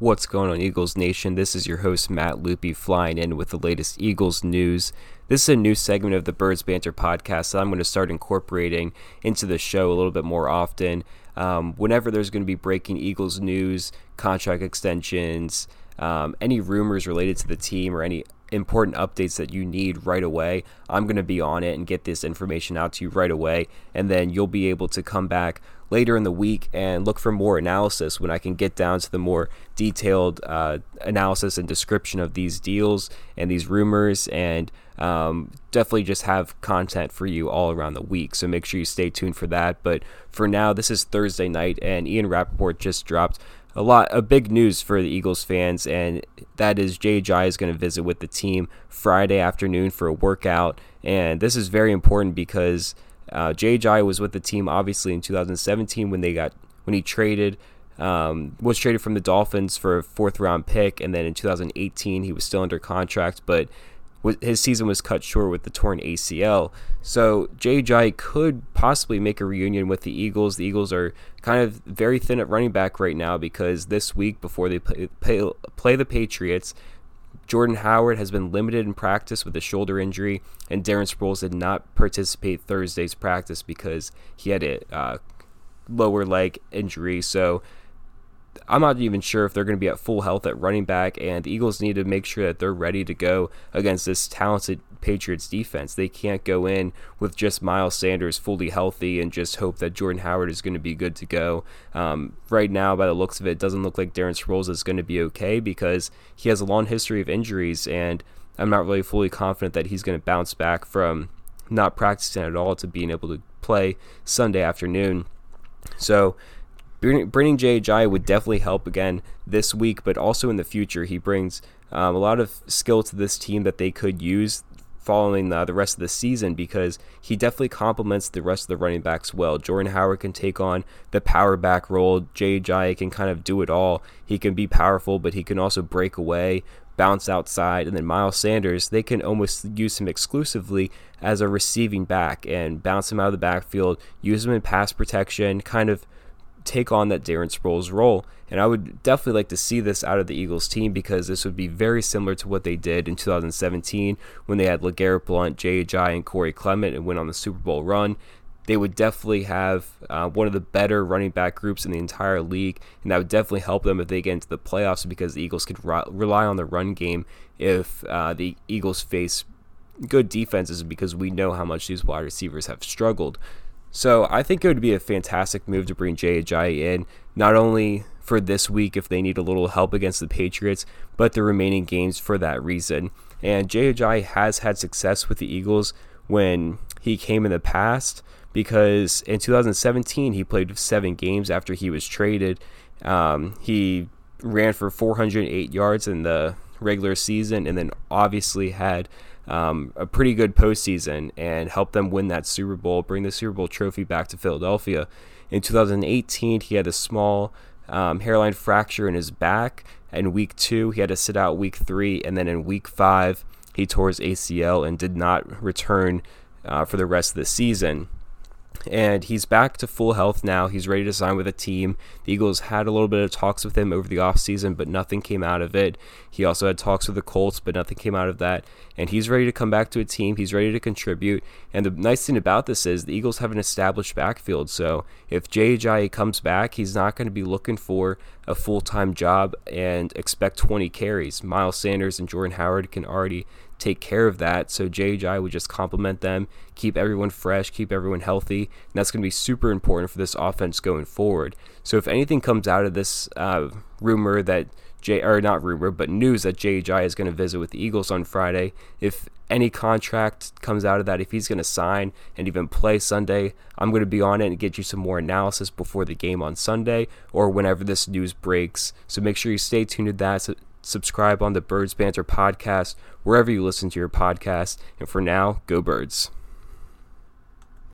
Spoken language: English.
What's going on, Eagles Nation? This is your host, Matt Loopy, flying in with the latest Eagles news. This is a new segment of the Birds Banter podcast that I'm going to start incorporating into the show a little bit more often. Um, whenever there's going to be breaking Eagles news, contract extensions, um, any rumors related to the team, or any important updates that you need right away, I'm going to be on it and get this information out to you right away. And then you'll be able to come back later in the week and look for more analysis when I can get down to the more detailed uh, analysis and description of these deals and these rumors and um, definitely just have content for you all around the week. So make sure you stay tuned for that. But for now, this is Thursday night, and Ian Rapoport just dropped a lot of big news for the Eagles fans, and that is JJ is going to visit with the team Friday afternoon for a workout. And this is very important because uh, JJ was with the team obviously in 2017 when they got when he traded um, was traded from the Dolphins for a fourth round pick, and then in 2018 he was still under contract, but his season was cut short with the torn ACL. So JJ could possibly make a reunion with the Eagles. The Eagles are kind of very thin at running back right now because this week before they play, play, play the Patriots, Jordan Howard has been limited in practice with a shoulder injury, and Darren Sproles did not participate Thursday's practice because he had a uh, lower leg injury. So I'm not even sure if they're going to be at full health at running back, and the Eagles need to make sure that they're ready to go against this talented Patriots defense. They can't go in with just Miles Sanders fully healthy and just hope that Jordan Howard is going to be good to go. Um, right now, by the looks of it, it doesn't look like Darren Sproles is going to be okay because he has a long history of injuries, and I'm not really fully confident that he's going to bounce back from not practicing at all to being able to play Sunday afternoon. So bringing Ajayi would definitely help again this week, but also in the future. He brings um, a lot of skill to this team that they could use following the, the rest of the season because he definitely complements the rest of the running backs well. Jordan Howard can take on the power back role. Jay Ajayi can kind of do it all. He can be powerful, but he can also break away, bounce outside, and then Miles Sanders, they can almost use him exclusively as a receiving back and bounce him out of the backfield, use him in pass protection, kind of – take on that Darren Sproles role. And I would definitely like to see this out of the Eagles team because this would be very similar to what they did in 2017 when they had LeGarrette Blunt, Ajayi, and Corey Clement and went on the Super Bowl run. They would definitely have uh, one of the better running back groups in the entire league, and that would definitely help them if they get into the playoffs because the Eagles could re- rely on the run game if uh, the Eagles face good defenses because we know how much these wide receivers have struggled. So I think it would be a fantastic move to bring Jay Ajayi in, not only for this week if they need a little help against the Patriots, but the remaining games for that reason. And Jay Ajayi has had success with the Eagles when he came in the past because in 2017 he played seven games after he was traded. Um, he ran for 408 yards in the regular season and then obviously had um, a pretty good postseason and help them win that Super Bowl, bring the Super Bowl trophy back to Philadelphia. In 2018, he had a small um, hairline fracture in his back. In week two, he had to sit out week three. And then in week five, he tore his ACL and did not return uh, for the rest of the season and he's back to full health now. He's ready to sign with a team. The Eagles had a little bit of talks with him over the offseason, but nothing came out of it. He also had talks with the Colts, but nothing came out of that. And he's ready to come back to a team. He's ready to contribute. And the nice thing about this is the Eagles have an established backfield. So if Jay comes back, he's not going to be looking for a full time job and expect 20 carries. Miles Sanders and Jordan Howard can already take care of that. So JJ would just complement them, keep everyone fresh, keep everyone healthy, and that's going to be super important for this offense going forward. So if anything comes out of this uh, rumor that J or not rumor, but news that JJ is going to visit with the Eagles on Friday, if any contract comes out of that, if he's going to sign and even play Sunday, I'm going to be on it and get you some more analysis before the game on Sunday or whenever this news breaks. So make sure you stay tuned to that. So subscribe on the Birds Banter podcast, wherever you listen to your podcast. And for now, go Birds.